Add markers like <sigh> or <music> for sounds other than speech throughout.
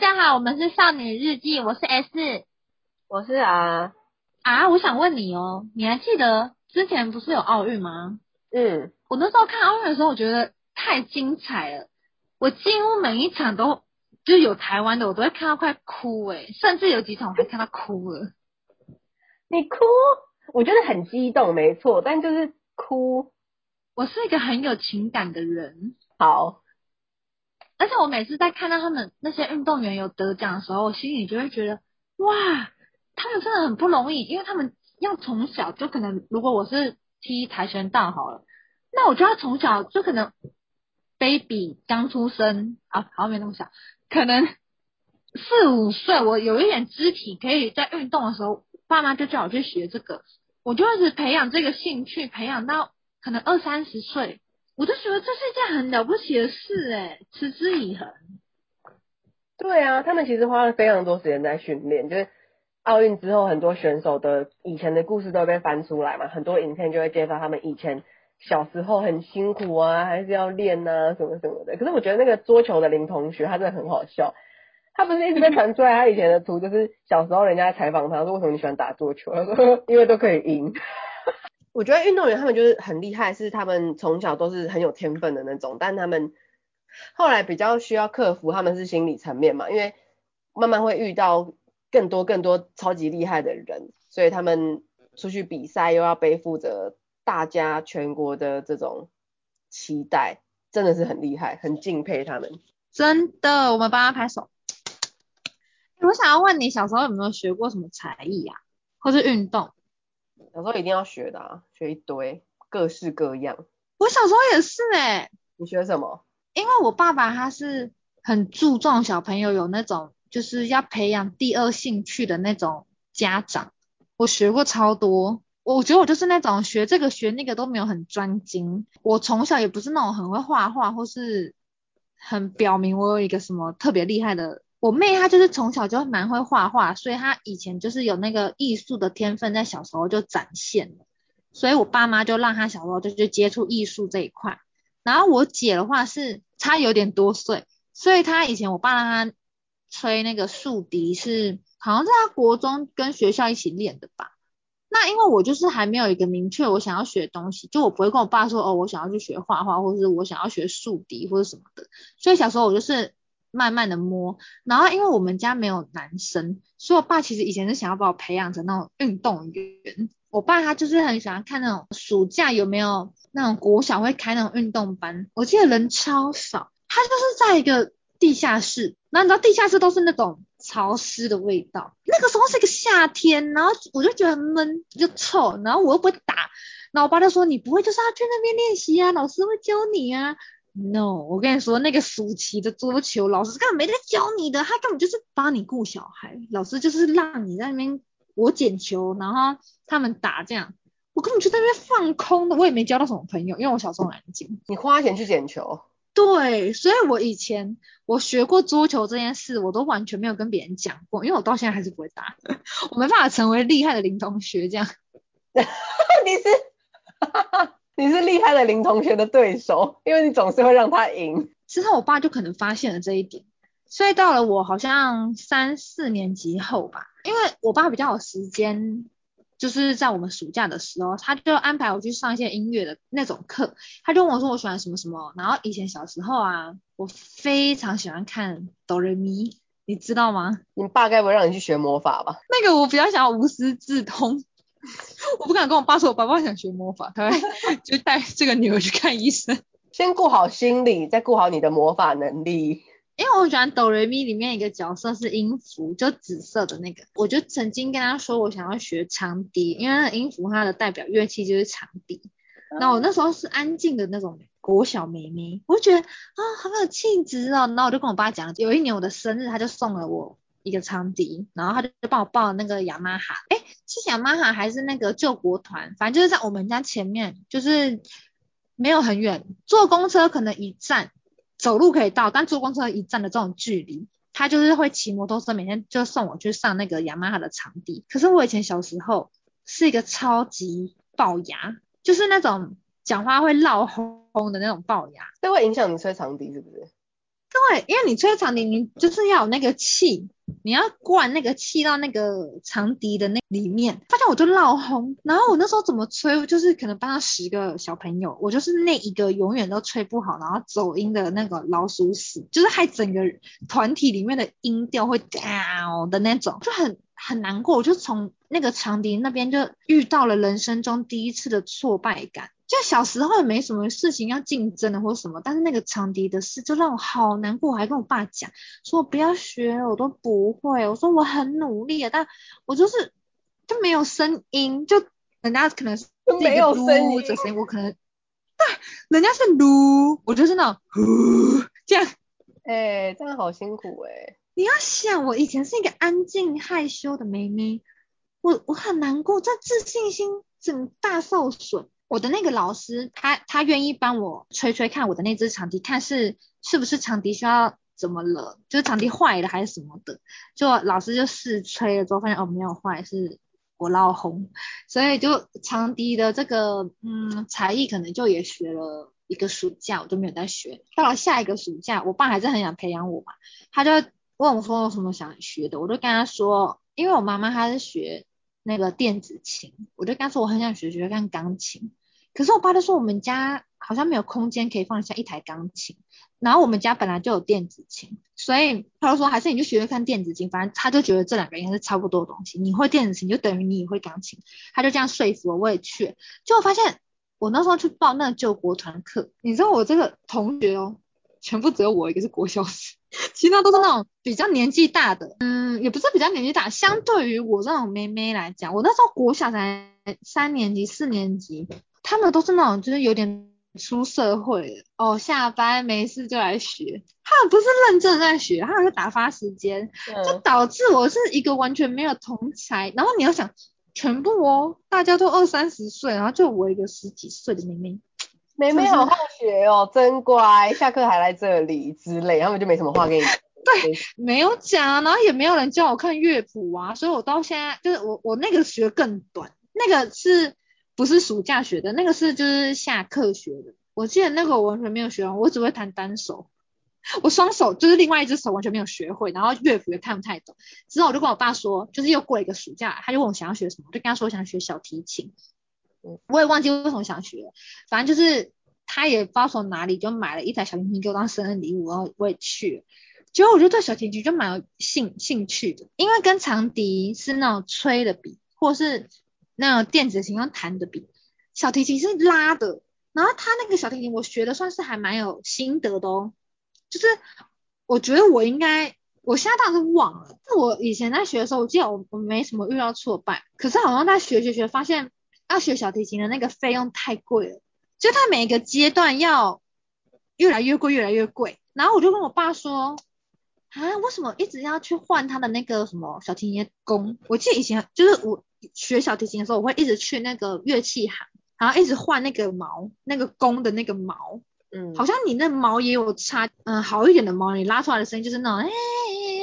家好，我们是少女日记，我是 S，我是啊啊，我想问你哦，你还记得之前不是有奥运吗？嗯，我那时候看奥运的时候，我觉得太精彩了，我几乎每一场都就有台湾的，我都会看到快哭诶，甚至有几场我还看到哭了。你哭？我觉得很激动，没错，但就是哭。我是一个很有情感的人。好。而且我每次在看到他们那些运动员有得奖的时候，我心里就会觉得，哇，他们真的很不容易，因为他们要从小就可能，如果我是踢跆拳道好了，那我就要从小就可能，baby 刚出生啊，好像没那么小，可能四五岁，我有一点肢体可以在运动的时候，爸妈就叫我去学这个，我就一直培养这个兴趣，培养到可能二三十岁。我就觉得这是一件很了不起的事哎，持之以恒。对啊，他们其实花了非常多时间在训练，就是奥运之后，很多选手的以前的故事都被翻出来嘛，很多影片就会介绍他们以前小时候很辛苦啊，还是要练啊什么什么的。可是我觉得那个桌球的林同学他真的很好笑，他不是一直被传出来他以前的图，就是小时候人家采访他说，为什么你喜欢打桌球，他说 <laughs> 因为都可以赢。我觉得运动员他们就是很厉害，是他们从小都是很有天分的那种，但他们后来比较需要克服，他们是心理层面嘛，因为慢慢会遇到更多更多超级厉害的人，所以他们出去比赛又要背负着大家全国的这种期待，真的是很厉害，很敬佩他们。真的，我们帮他拍手。我想要问你，小时候有没有学过什么才艺啊，或是运动？小时候一定要学的啊，学一堆，各式各样。我小时候也是哎、欸。你学什么？因为我爸爸他是很注重小朋友有那种就是要培养第二兴趣的那种家长。我学过超多，我觉得我就是那种学这个学那个都没有很专精。我从小也不是那种很会画画或是很表明我有一个什么特别厉害的。我妹她就是从小就蛮会画画，所以她以前就是有那个艺术的天分，在小时候就展现了。所以我爸妈就让她小时候就去接触艺术这一块。然后我姐的话是差有点多岁，所以她以前我爸让她吹那个竖笛，是好像是她国中跟学校一起练的吧。那因为我就是还没有一个明确我想要学的东西，就我不会跟我爸说哦，我想要去学画画，或者是我想要学竖笛或者什么的。所以小时候我就是。慢慢的摸，然后因为我们家没有男生，所以我爸其实以前是想要把我培养成那种运动员。我爸他就是很喜欢看那种暑假有没有那种国小会开那种运动班，我记得人超少，他就是在一个地下室，然后你知道地下室都是那种潮湿的味道，那个时候是一个夏天，然后我就觉得很闷就臭，然后我又不会打，然后我爸就说，你不会就是要去那边练习啊，老师会教你啊。No，我跟你说，那个暑期的桌球老师根本没在教你的，他根本就是帮你顾小孩，老师就是让你在那边我捡球，然后他们打这样，我根本就在那边放空的，我也没交到什么朋友，因为我小时候很安静。你花钱去捡球？对，所以我以前我学过桌球这件事，我都完全没有跟别人讲过，因为我到现在还是不会打，<laughs> 我没办法成为厉害的林同学这样。<laughs> 你是？你是厉害的林同学的对手，因为你总是会让他赢。之后我爸就可能发现了这一点，所以到了我好像三四年级后吧，因为我爸比较有时间，就是在我们暑假的时候，他就安排我去上一些音乐的那种课。他就问我说我喜欢什么什么，然后以前小时候啊，我非常喜欢看哆来咪，你知道吗？你爸该不会让你去学魔法吧？那个我比较想要无师自通。<laughs> 我不敢跟我爸说，我爸爸想学魔法，他会 <laughs> 就带这个女儿去看医生。先顾好心理，再顾好你的魔法能力。因为我喜欢哆瑞咪里面一个角色是音符，就紫色的那个。我就曾经跟他说，我想要学长笛，因为那个音符它的代表乐器就是长笛。那、嗯、我那时候是安静的那种国小妹妹，我就觉得啊，好有气质哦。然后我就跟我爸讲，有一年我的生日，他就送了我。一个长笛，然后他就帮我报那个雅马哈，哎，是雅马哈还是那个救国团？反正就是在我们家前面，就是没有很远，坐公车可能一站，走路可以到，但坐公车一站的这种距离，他就是会骑摩托车，每天就送我去上那个雅马哈的场地。可是我以前小时候是一个超级龅牙，就是那种讲话会闹哄哄的那种龅牙，这会影响你吹长笛是不是？对，因为你吹长笛，你就是要有那个气，你要灌那个气到那个长笛的那里面。发现我就闹红，然后我那时候怎么吹，就是可能班上十个小朋友，我就是那一个永远都吹不好，然后走音的那个老鼠屎，就是害整个团体里面。的音调会 down 的那种，就很很难过。我就从那个长笛那边就遇到了人生中第一次的挫败感。就小时候也没什么事情要竞争的或什么，但是那个长笛的事就让我好难过，我还跟我爸讲，说我不要学，我都不会。我说我很努力啊，但我就是就没有声音，就人家可能是没有声音，这声音我可能对，人家是噜，我就是那种呼 <laughs> 这样。哎、欸，这样好辛苦哎、欸。你要想，我以前是一个安静害羞的妹妹，我我很难过，这自信心整大受损。我的那个老师，他他愿意帮我吹吹看我的那支长笛，看是是不是长笛需要怎么了，就是长笛坏了还是什么的。就老师就试吹了之后，发现哦没有坏，是我闹红，所以就长笛的这个嗯才艺可能就也学了一个暑假，我就没有再学。到了下一个暑假，我爸还是很想培养我嘛，他就问我说有什么想学的，我就跟他说，因为我妈妈她是学那个电子琴，我就跟他说我很想学学看钢琴。可是我爸就说我们家好像没有空间可以放下一台钢琴，然后我们家本来就有电子琴，所以他就说还是你就学学看电子琴，反正他就觉得这两个应该是差不多的东西，你会电子琴就等于你也会钢琴，他就这样说服我，我也去，结果发现我那时候去报那个救国团课，你知道我这个同学哦，全部只有我一个是国小生，<laughs> 其他都是那种比较年纪大的，嗯，也不是比较年纪大，相对于我这种妹妹来讲，我那时候国小才三年级四年级。他们都是那种就是有点出社会哦，下班没事就来学，他们不是认真在学，他们是打发时间，嗯、就导致我是一个完全没有同才。然后你要想，全部哦，大家都二三十岁，然后就我一个十几岁的妹妹，妹妹好好学哦，真乖，下课还来这里之类，他们就没什么话跟你。<laughs> 对，没有讲，然后也没有人教我看乐谱啊，所以我到现在就是我我那个学更短，那个是。不是暑假学的，那个是就是下课学的。我记得那个我完全没有学完，我只会弹单手，<laughs> 我双手就是另外一只手完全没有学会，然后乐谱也看不太懂。之后我就跟我爸说，就是又过了一个暑假，他就问我想要学什么，我就跟他说我想学小提琴。我也忘记为什么想学，反正就是他也不知道从哪里就买了一台小提琴给我当生日礼物，然后我也去了。结果我就对小提琴就蛮有兴兴趣的，因为跟长笛是那种吹的比，或是。那电子琴用弹的比小提琴是拉的，然后他那个小提琴我学的算是还蛮有心得的哦，就是我觉得我应该，我现在当然是忘了，但我以前在学的时候，我记得我我没什么遇到挫败，可是好像在学学学发现要学小提琴的那个费用太贵了，就他每一个阶段要越来越贵越来越贵，然后我就跟我爸说。啊，为什么一直要去换他的那个什么小提琴的弓？我记得以前就是我学小提琴的时候，我会一直去那个乐器行，然后一直换那个毛，那个弓的那个毛。嗯，好像你那毛也有差，嗯，好一点的毛，你拉出来的声音就是那种，哎。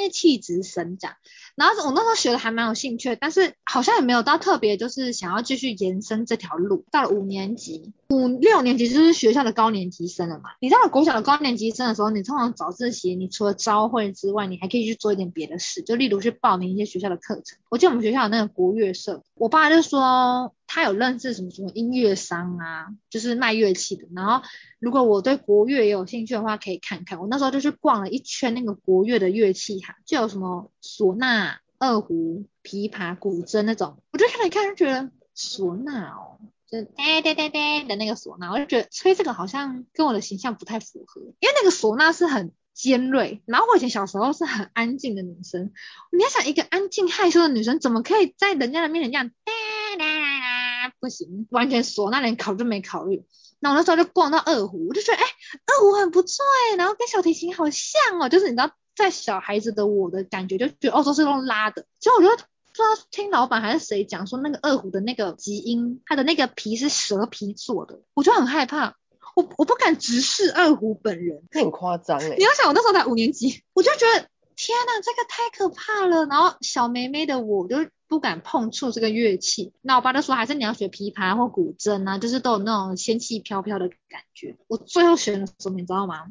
气质生长，然后我那时候学的还蛮有兴趣，但是好像也没有到特别就是想要继续延伸这条路。到了五年级、五六年级就是学校的高年级生了嘛。你到了国小的高年级生的时候，你通常早自习，你除了朝会之外，你还可以去做一点别的事，就例如去报名一些学校的课程。我记得我们学校有那个国乐社，我爸就说。他有认识什么什么音乐商啊，就是卖乐器的。然后如果我对国乐也有兴趣的话，可以看看。我那时候就去逛了一圈那个国乐的乐器行，就有什么唢呐、二胡、琵琶、古筝那种。我就看了一看，就觉得唢呐哦，就哒哒哒哒的那个唢呐，我就觉得吹这个好像跟我的形象不太符合，因为那个唢呐是很尖锐。然后我以前小时候是很安静的女生，你要想一个安静害羞的女生，怎么可以在人家的面前这样哒哒哒哒？不行，完全唢呐连考都没考虑。那我那时候就逛到二胡，我就觉得哎、二胡很不错哎，然后跟小提琴好像哦，就是你知道，在小孩子的我的感觉就觉得哦，都是用拉的。结果我觉得不知道听老板还是谁讲说那个二胡的那个基因，它的那个皮是蛇皮做的，我就很害怕，我我不敢直视二胡本人，很夸张哎。你要想我那时候才五年级，我就觉得天呐，这个太可怕了。然后小妹妹的我就。不敢碰触这个乐器，那我爸就说还是你要学琵琶或古筝啊，就是都有那种仙气飘飘的感觉。我最后选了什么，你知道吗？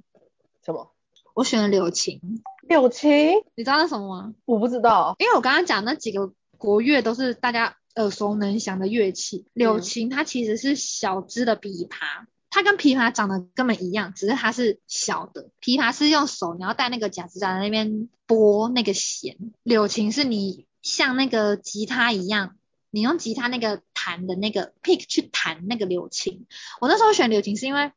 什么？我选了柳琴。柳琴，你知道那什么吗？我不知道，因为我刚刚讲那几个国乐都是大家耳熟能详的乐器。柳琴它其实是小只的琵琶，它跟琵琶长得根本一样，只是它是小的。琵琶是用手，你要带那个夹子在那边拨那个弦。柳琴是你像那个吉他一样。你用吉他那个弹的那个 pick 去弹那个柳琴，我那时候选柳琴是因为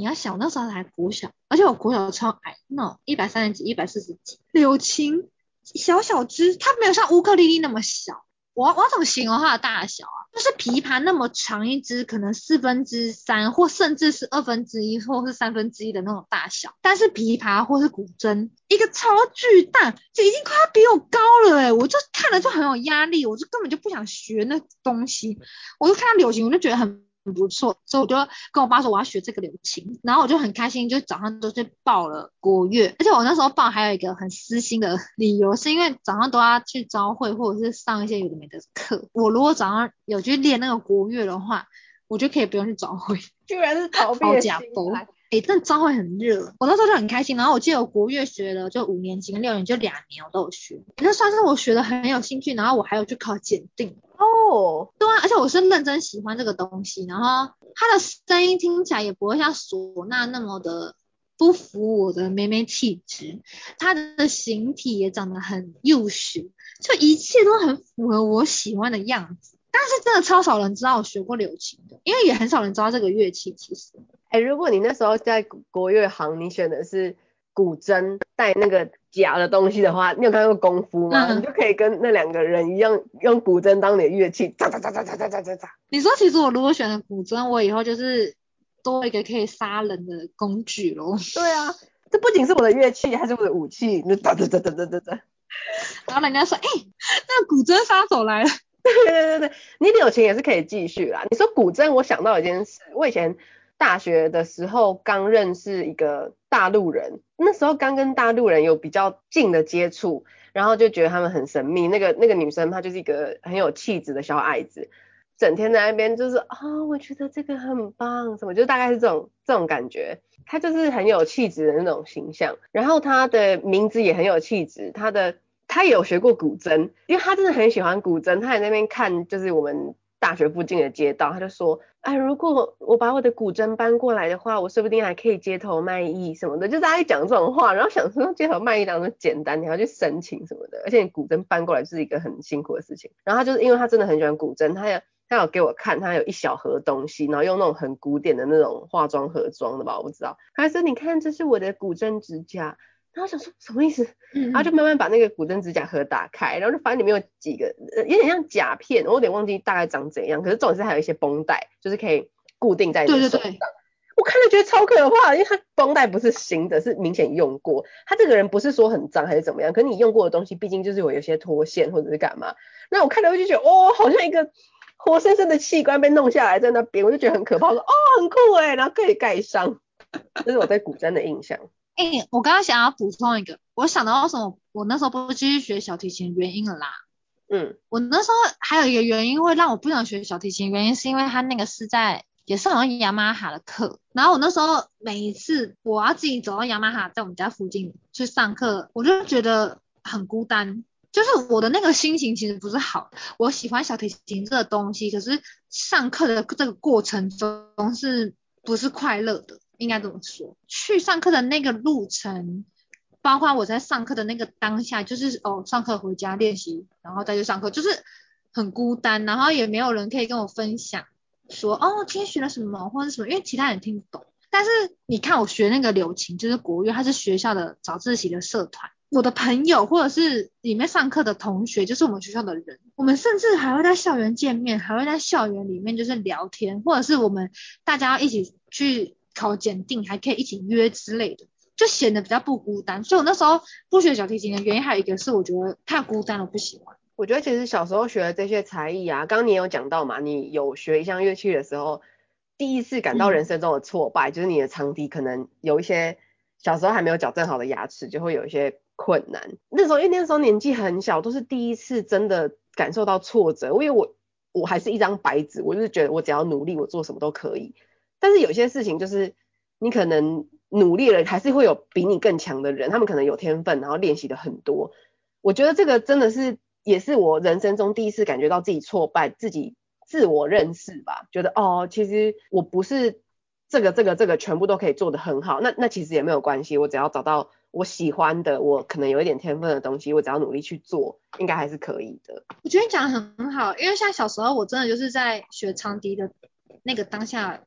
你要想，那时候还国小，而且我国小超矮，那一百三十几、一百四十几，柳琴小小只，它没有像乌克丽丽那么小。我我怎么形容它的大小啊？就是琵琶那么长一支，可能四分之三或甚至是二分之一或是三分之一的那种大小。但是琵琶或是古筝，一个超巨大，就已经快要比我高了哎、我就看了就很有压力，我就根本就不想学那东西。我就看到柳琴，我就觉得很。很不错，所以我就跟我爸说我要学这个流琴，然后我就很开心，就早上都去报了国乐，而且我那时候报还有一个很私心的 <laughs> 理由，是因为早上都要去朝会或者是上一些有的没的课，我如果早上有去练那个国乐的话，我就可以不用去朝会，居然是逃 <laughs> 避的心态。哎，但朝会很热，我那时候就很开心，然后我记得我国乐学了就五年级跟六年级就两年我都有学，那算是我学的很有兴趣，然后我还有去考检定。哦，对啊，而且我是认真喜欢这个东西，然后它的声音听起来也不会像唢呐那么的不符我的妹妹气质，它的形体也长得很幼秀，就一切都很符合我喜欢的样子。但是真的超少人知道我学过柳琴的，因为也很少人知道这个乐器。其实，哎，如果你那时候在国乐行，你选的是古筝带那个。假的东西的话，你有看过功夫吗？嗯、你就可以跟那两个人一样，用古筝当你的乐器，喳喳喳喳喳喳喳喳喳。你说，其实我如果选了古筝，我以后就是多一个可以杀人的工具咯。对啊，这不仅是我的乐器，还是我的武器。那哒哒哒哒哒哒哒。然后人家说，哎、欸，那古筝杀手来了。对对对对，你柳琴也是可以继续啦。你说古筝，我想到一件事，我以前。大学的时候刚认识一个大陆人，那时候刚跟大陆人有比较近的接触，然后就觉得他们很神秘。那个那个女生她就是一个很有气质的小矮子，整天在那边就是啊、我觉得这个很棒，什么就大概是这种这种感觉。她就是很有气质的那种形象，然后她的名字也很有气质，她的他也有学过古筝，因为他真的很喜欢古筝，他在那边看就是我们。大学附近的街道，他就说，哎，如果我把我的古筝搬过来的话，我说不定还可以街头卖艺什么的，就大家讲这种话，然后想说街头卖艺当中简单，你还要去申请什么的，而且你古筝搬过来是一个很辛苦的事情。然后他就是因为他真的很喜欢古筝，他有他有给我看，他有一小盒东西，然后用那种很古典的那种化妆盒装的吧，我不知道。他说，你看，这是我的古筝支架。然后想说什么意思？然后就慢慢把那个古筝指甲盒打开，然后就发现里面有几个，有点像甲片，我有点忘记大概长怎样。可是重点是还有一些绷带，就是可以固定在你的手上。对对对。我看了觉得超可怕，因为它绷带不是新的，是明显用过。他这个人不是说很脏还是怎么样，可是你用过的东西毕竟就是有有些脱线或者是干嘛。那我看了我就觉得，哦，好像一个活生生的器官被弄下来在那边，我就觉得很可怕。我说，哦，很酷哎，然后可以盖章。<laughs> 这是我对古筝的印象。哎、欸，我刚刚想要补充一个，我想到为什么我那时候不继续学小提琴原因了啦。嗯，我那时候还有一个原因会让我不想学小提琴，原因是因为他那个是在也是好像雅马哈的课，然后我那时候每一次我要自己走到雅马哈，在我们家附近去上课，我就觉得很孤单，就是我的那个心情其实不是好。我喜欢小提琴这个东西，可是上课的这个过程中是不是快乐的？应该怎么说？去上课的那个路程，包括我在上课的那个当下，就是哦，上课回家练习，然后再去上课，就是很孤单，然后也没有人可以跟我分享，说哦，今天学了什么或者什么，因为其他人听不懂。但是你看我学那个柳琴，就是国乐，它是学校的早自习的社团，我的朋友或者是里面上课的同学，就是我们学校的人，我们甚至还会在校园见面，还会在校园里面就是聊天，或者是我们大家一起去。考检定还可以一起约之类的，就显得比较不孤单。所以我那时候不学小提琴的原因还有一个是我觉得太孤单了，不喜欢。我觉得其实小时候学的这些才艺啊，刚刚你也有讲到嘛，你有学一项乐器的时候，第一次感到人生中的挫败，嗯、就是你的长笛可能有一些小时候还没有矫正好的牙齿，就会有一些困难。那时候因为那时候年纪很小，都是第一次真的感受到挫折。因为我我还是一张白纸，我就是觉得我只要努力，我做什么都可以。但是有些事情就是你可能努力了，还是会有比你更强的人，他们可能有天分，然后练习的很多。我觉得这个真的是，也是我人生中第一次感觉到自己挫败，自己自我认识吧。觉得哦，其实我不是这个这个这个全部都可以做得很好。那那其实也没有关系，我只要找到我喜欢的，我可能有一点天分的东西，我只要努力去做，应该还是可以的。我觉得你讲的很好，因为像小时候我真的就是在学长笛的那个当下。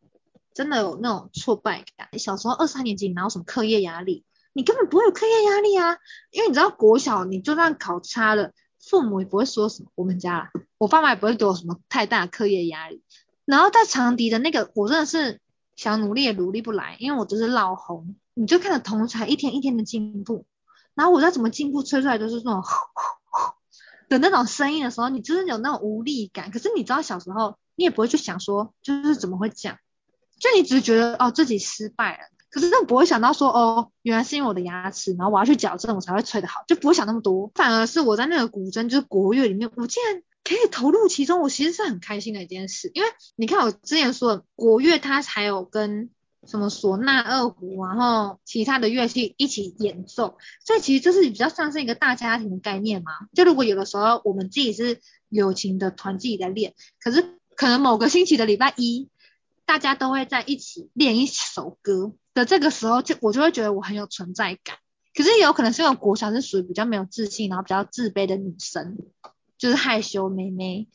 真的有那种挫败感。小时候二三年级，哪有什么课业压力？你根本不会有课业压力啊，因为你知道国小你就算考差了，父母也不会说什么。我们家，我爸妈也不会给我什么太大课业压力。然后在长笛的那个，我真的是想努力也努力不来，因为我就是老红。你就看着同才一天一天的进步，然后我再怎么进步，吹出来都是那种呼呼呼的那种声音的时候，你就是有那种无力感。可是你知道小时候，你也不会去想说，就是怎么会这样。就你只是觉得哦自己失败了，可是都不会想到说哦原来是因为我的牙齿，然后我要去矫正我才会吹得好，就不会想那么多。反而是我在那个古筝就是国乐里面，我竟然可以投入其中，我其实是很开心的一件事。因为你看我之前说的国乐，它还有跟什么唢呐、二胡，然后其他的乐器一起演奏，所以其实就是比较像是一个大家庭的概念嘛。就如果有的时候我们自己是友情的团自己在练，可是可能某个星期的礼拜一。大家都会在一起练一首歌的这个时候，就我就会觉得我很有存在感。可是也有可能是因为国小是属于比较没有自信，然后比较自卑的女生，就是害羞妹妹，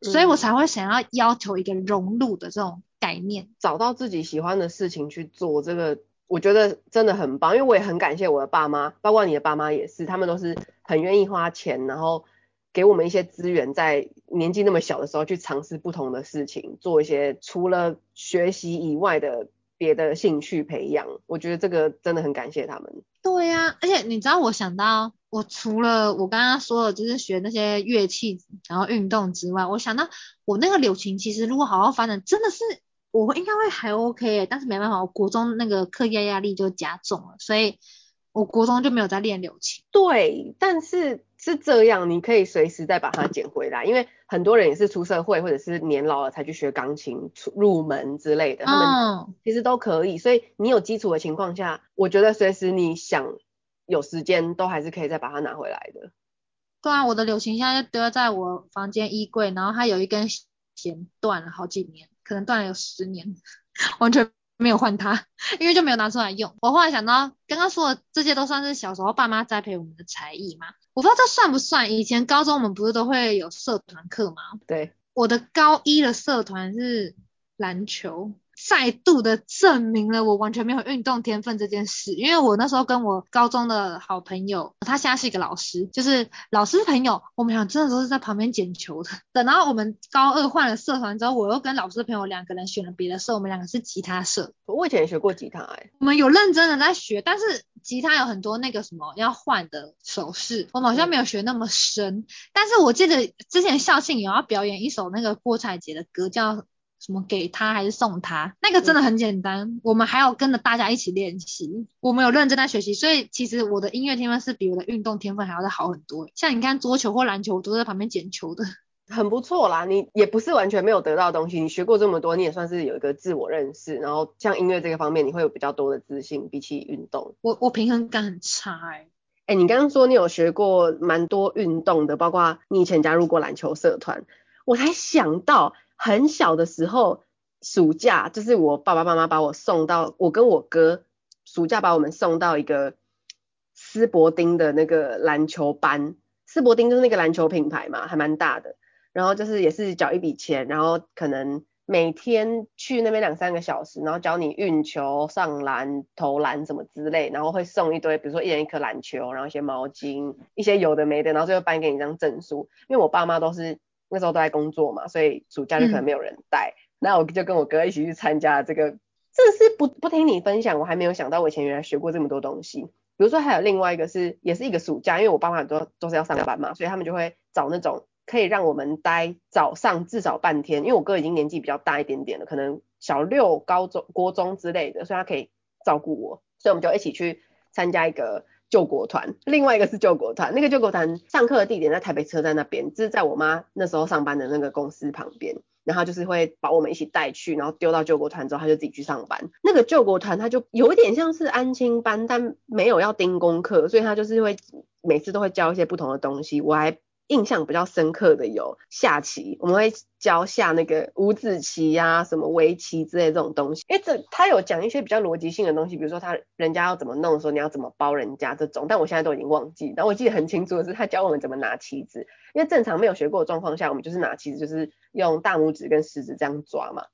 所以我才会想要要求一个融入的这种概念，嗯，找到自己喜欢的事情去做。这个我觉得真的很棒，因为我也很感谢我的爸妈，包括你的爸妈也是，他们都是很愿意花钱，然后。给我们一些资源，在年纪那么小的时候去尝试不同的事情，做一些除了学习以外的别的兴趣培养。我觉得这个真的很感谢他们。对呀、而且你知道，我想到我除了我刚刚说的，就是学那些乐器，然后运动之外，我想到我那个柳琴，其实如果好好发展，真的是我应该会还 OK，但是没办法，我国中那个课业压力就加重了，所以我国中就没有在练柳琴。对，但是。是这样，你可以随时再把它捡回来，因为很多人也是出社会或者是年老了才去学钢琴入门之类的，他们其实都可以。所以你有基础的情况下，我觉得随时你想有时间都还是可以再把它拿回来的。对啊，我的柳琴现在就丢在我房间衣柜，然后它有一根弦断了好几年，可能断了有十年，<laughs> 完全。没有换它，<laughs> 因为就没有拿出来用。我后来想到，刚刚说的这些都算是小时候爸妈栽培我们的才艺嘛？我不知道这算不算。以前高中我们不是都会有社团课吗？对，我的高一的社团是篮球。再度的证明了我完全没有运动天分这件事，因为我那时候跟我高中的好朋友，他现在是一个老师，就是老师朋友，我们俩真的都是在旁边捡球的。等到我们高二换了社团之后，我又跟老师朋友两个人选了别的社，我们两个是吉他社。我以前也学过吉他哎、欸，我们有认真的在学，但是吉他有很多那个什么要换的手势，我们好像没有学那么深。嗯、但是我记得之前校庆有要表演一首那个郭采洁的歌，叫。什么给他还是送他？那个真的很简单。嗯、我们还要跟着大家一起练习，我们有认真在学习，所以其实我的音乐天分是比我的运动天分还要再好很多。像你看桌球或篮球，我都在旁边捡球的，很不错啦。<laughs> 你也不是完全没有得到东西，你学过这么多，你也算是有一个自我认识。然后像音乐这个方面，你会有比较多的自信，比起运动。我我平衡感很差哎、欸。哎、欸，你刚刚说你有学过蛮多运动的，包括你以前加入过篮球社团，我才想到。很小的时候，暑假就是我爸爸妈妈把我送到，我跟我哥暑假把我们送到一个斯伯丁的那个篮球班。斯伯丁就是那个篮球品牌嘛，还蛮大的。然后就是也是缴一笔钱，然后可能每天去那边两三个小时，然后教你运球、上篮、投篮什么之类，然后会送一堆，比如说一人一颗篮球，然后一些毛巾，一些有的没的，然后最后颁给你一张证书。因为我爸妈都是。那时候都在工作嘛，所以暑假就可能没有人带，嗯、那我就跟我哥一起去参加这个。这是不不听你分享，我还没有想到我以前原来学过这么多东西。比如说还有另外一个是，也是一个暑假，因为我爸妈都都是要上班嘛，所以他们就会找那种可以让我们待早上至少半天。因为我哥已经年纪比较大一点点了，可能小六、高中、国中之类的，所以他可以照顾我，所以我们就一起去参加一个救国团，另外一个是救国团。那个救国团上课的地点在台北车站那边，就是在我妈那时候上班的那个公司旁边。然后就是会把我们一起带去，然后丢到救国团之后，他就自己去上班。那个救国团他就有点像是安亲班，但没有要盯功课，所以他就是会每次都会教一些不同的东西。我还。印象比较深刻的有下棋，我们会教下那个五子棋呀、啊、什么围棋之类这种东西。诶，这他有讲一些比较逻辑性的东西，比如说他人家要怎么弄的时候，你要怎么包人家这种。但我现在都已经忘记。然后我记得很清楚的是，他教我们怎么拿棋子，因为正常没有学过的状况下，我们就是拿棋子就是用大拇指跟食指这样抓嘛。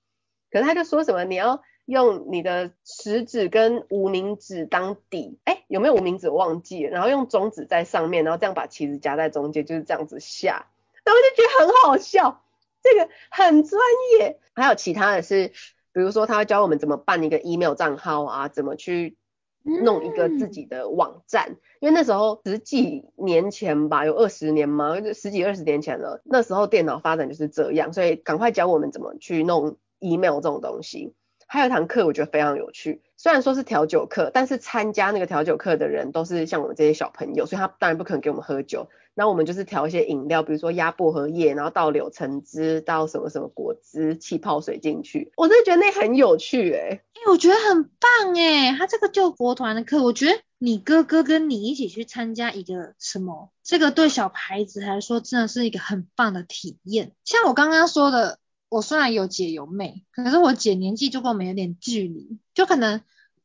可是他就说什么你要。用你的食指跟无名指当底，哎、欸，有没有无名指我忘记了，然后用中指在上面，然后这样把棋子夹在中间，就是这样子下，然后就觉得很好笑，这个很专业。还有其他的是，比如说他会教我们怎么办一个 email 账号啊，怎么去弄一个自己的网站，嗯、因为那时候十几年前吧，有二十年吗？十几二十年前了，那时候电脑发展就是这样，所以赶快教我们怎么去弄 email 这种东西。还有一堂课我觉得非常有趣，虽然说是调酒课，但是参加那个调酒课的人都是像我们这些小朋友，所以他当然不可能给我们喝酒。那我们就是调一些饮料，比如说压薄荷叶，然后倒柳橙汁，倒什么什么果汁、气泡水进去。我真的觉得那很有趣诶、欸，哎、我觉得很棒诶、欸。他这个救国团的课，我觉得你哥哥跟你一起去参加一个什么，这个对小孩子来说真的是一个很棒的体验。像我刚刚说的。我虽然有姐有妹，可是我姐年纪就跟我们有点距离，就可能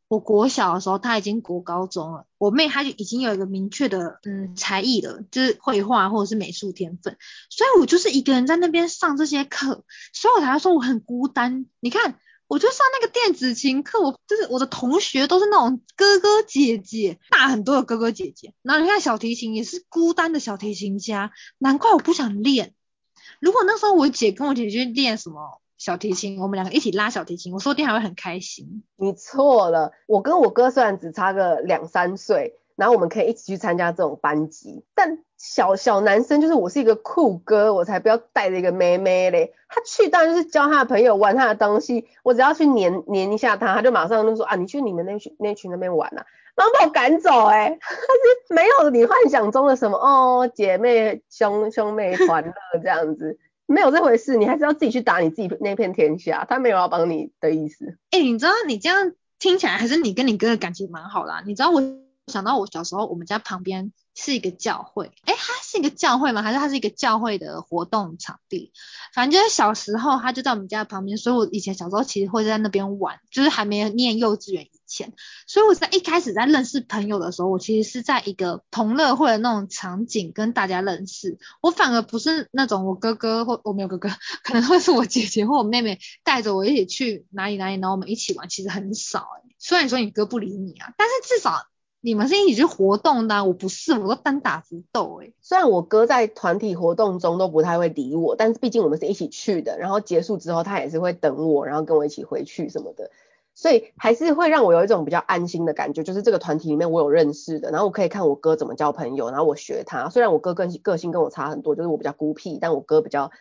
我国小的时候她已经国高中了，我妹她就已经有一个明确的嗯才艺了，就是绘画或者是美术天分，所以我就是一个人在那边上这些课，所以我才说我很孤单。你看，我就上那个电子琴课，我就是我的同学都是那种哥哥姐姐，大很多的哥哥姐姐，然后你看小提琴也是孤单的小提琴家，难怪我不想练。如果那时候我姐跟我姐去练什么小提琴，我们两个一起拉小提琴，我说不定还会很开心。你错了，我跟我哥虽然只差个两三岁，然后我们可以一起去参加这种班级，但小小男生就是我是一个酷哥，我才不要带着一个妹妹嘞。他去当然就是教他的朋友玩他的东西，我只要去黏黏一下他，他就马上就说啊，你去你们那群那群那边玩啊。然后把我赶走哎、欸，他是没有你幻想中的什么哦，姐妹兄兄妹 <laughs> 团乐这样子，没有这回事，你还是要自己去打你自己那片天下，他没有要帮你的意思。哎、欸，你知道你这样听起来还是你跟你哥的感情蛮好啦。你知道我想到我小时候，我们家旁边是一个教会，哎、它是一个教会吗？还是它是一个教会的活动场地？反正就是小时候他就在我们家旁边，所以我以前小时候其实会在那边玩，就是还没念幼稚园。以前，所以我在一开始在认识朋友的时候，我其实是在一个同乐会的那种场景跟大家认识。我反而不是那种我哥哥或我没有哥哥，可能会是我姐姐或我妹妹带着我一起去哪里哪里，然后我们一起玩，其实很少欸。虽然说你哥不理你啊，但是至少你们是一起去活动的，我不是，我都单打独斗欸。虽然我哥在团体活动中都不太会理我，但是毕竟我们是一起去的，然后结束之后他也是会等我，然后跟我一起回去什么的。所以还是会让我有一种比较安心的感觉，就是这个团体里面我有认识的，然后我可以看我哥怎么交朋友，然后我学他。虽然我哥跟个性跟我差很多，就是我比较孤僻，但我哥比较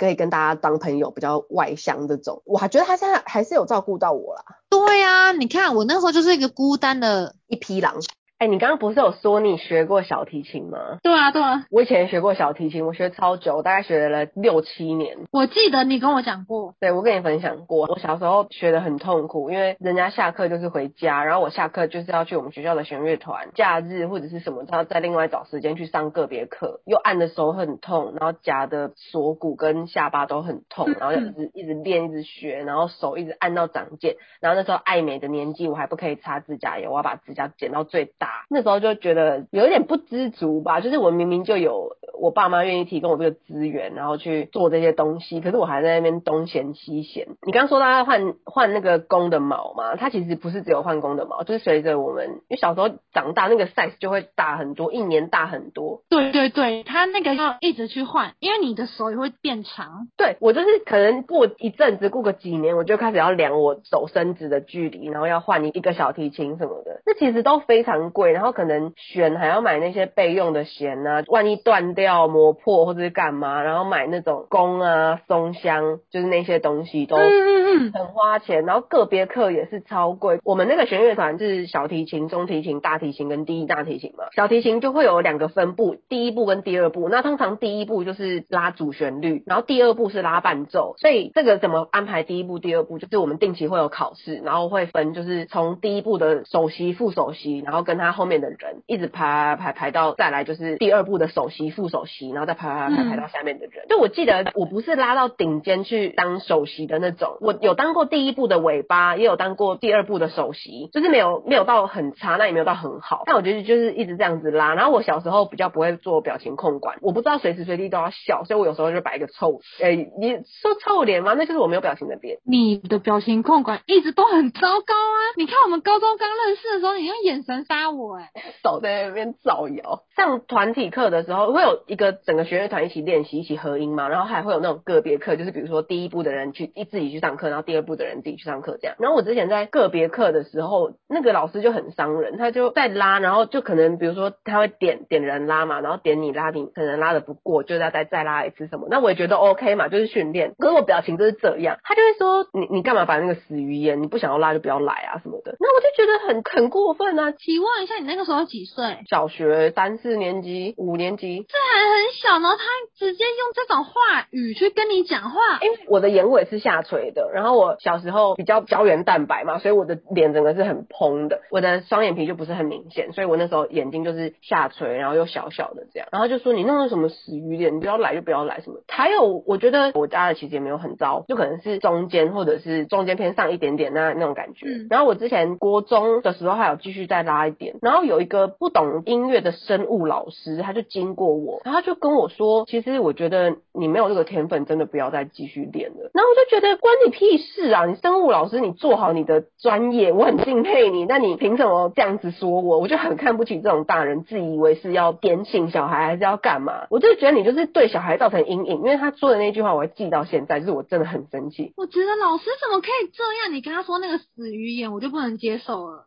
可以跟大家当朋友，比较外向这种。我还觉得他现在还是有照顾到我啦。对呀、啊，你看我那时候就是一个孤单的一匹狼。哎、欸，你刚刚不是有说你学过小提琴吗？对啊，对啊，我以前学过小提琴，我学超久，我大概学了六七年。我记得你跟我讲过。对，我跟你分享过，我小时候学的很痛苦，因为人家下课就是回家，然后我下课就是要去我们学校的弦乐团，假日或者是什么，都要再另外找时间去上个别课，又按的手很痛，然后夹的锁骨跟下巴都很痛，然后就一直一直练，一直学，然后手一直按到长茧，然后那时候爱美的年纪，我还不可以擦指甲油，我要把指甲剪到最大，那时候就觉得有一点不知足吧，就是我明明就有我爸妈愿意提供我这个资源，然后去做这些东西，可是我还在那边东嫌西嫌。你刚刚说到要换换那个公的毛嘛，它其实不是只有换公的毛，就是随着我们因为小时候长大，那个 size 就会大很多，一年大很多。对对对，它那个要一直去换，因为你的手也会变长。对，我就是可能过一阵子，过个几年，我就开始要量我手伸直的距离，然后要换一一个小提琴什么的，那其实都非常贵，然后。可能弦还要买那些备用的弦啊，万一断掉、磨破或者是干嘛，然后买那种弓啊、松香，就是那些东西都嗯，很花钱，然后个别课也是超贵。我们那个弦乐团是小提琴、中提琴、大提琴跟第一大提琴嘛。小提琴就会有两个分部，第一部跟第二部。那通常第一部就是拉主旋律，然后第二部是拉伴奏。所以这个怎么安排第一部、第二部，就是我们定期会有考试，然后会分，就是从第一部的首席、副首席，然后跟他后面的人一直排排排到再来就是第二部的首席、副首席，然后再排排排排到下面的人。就我记得我不是拉到顶尖去当首席的那种，我有当过第一部的尾巴，也有当过第二部的首席，就是没有没有到很差，那也没有到很好。但我觉得就是一直这样子拉。然后我小时候比较不会做表情控管，我不知道随时随地都要笑，所以我有时候就摆一个臭，诶、欸，你说臭脸吗？那就是我没有表情的脸。你的表情控管一直都很糟糕啊！你看我们高中刚认识的时候，你用眼神杀我、欸，手在那边造谣。上团体课的时候，会有一个整个学乐团一起练习，一起合音嘛，然后还会有那种个别课，就是比如说第一部的人去一自己去上课，然后第二部的人自己去上课这样。然后我之前在个别课的时候，那个老师就很伤人，他就在拉，然后就可能比如说他会点点人拉嘛，然后点你拉你可能拉的不过，就要再再拉一次什么。那我也觉得 OK 嘛，就是训练。可是我表情就是这样，他就会说你你干嘛把那个死鱼眼，你不想要拉就不要来啊什么的。那我就觉得很很过分啊！请问一下，你那个时候几岁？小学三四年级、五年级，这还很小呢，他直接用这种话语去跟你讲话。因为我的眼尾是下垂的，然后我小时候比较胶原蛋白嘛，所以我的脸整个是很蓬的，我的双眼皮就不是很明显，所以我那时候眼睛就是下垂，然后又小小的这样。然后就说你弄的什么死鱼脸，你不要来就不要来什么。还有我觉得我家的其实也没有很糟，就可能是中间或者是中间偏上一点点那那种感觉。嗯、然后我之前国中的时候还有继续再拉一点，然后有一个不懂音乐的生物老师，他就经过我，然后他就跟我说，其实我觉得你没有这个天分，真的不要再继续练了。然后我就觉得关你屁事啊！你生物老师，你做好你的专业，我很敬佩你，那你凭什么这样子说我？我就很看不起这种大人，自以为是要点醒小孩还是要干嘛？我就觉得你就是对小孩造成阴影，因为他说的那句话我会记到现在，就是我真的很生气。我觉得老师怎么可以这样？你跟他说那个死鱼眼，我就不能接受了。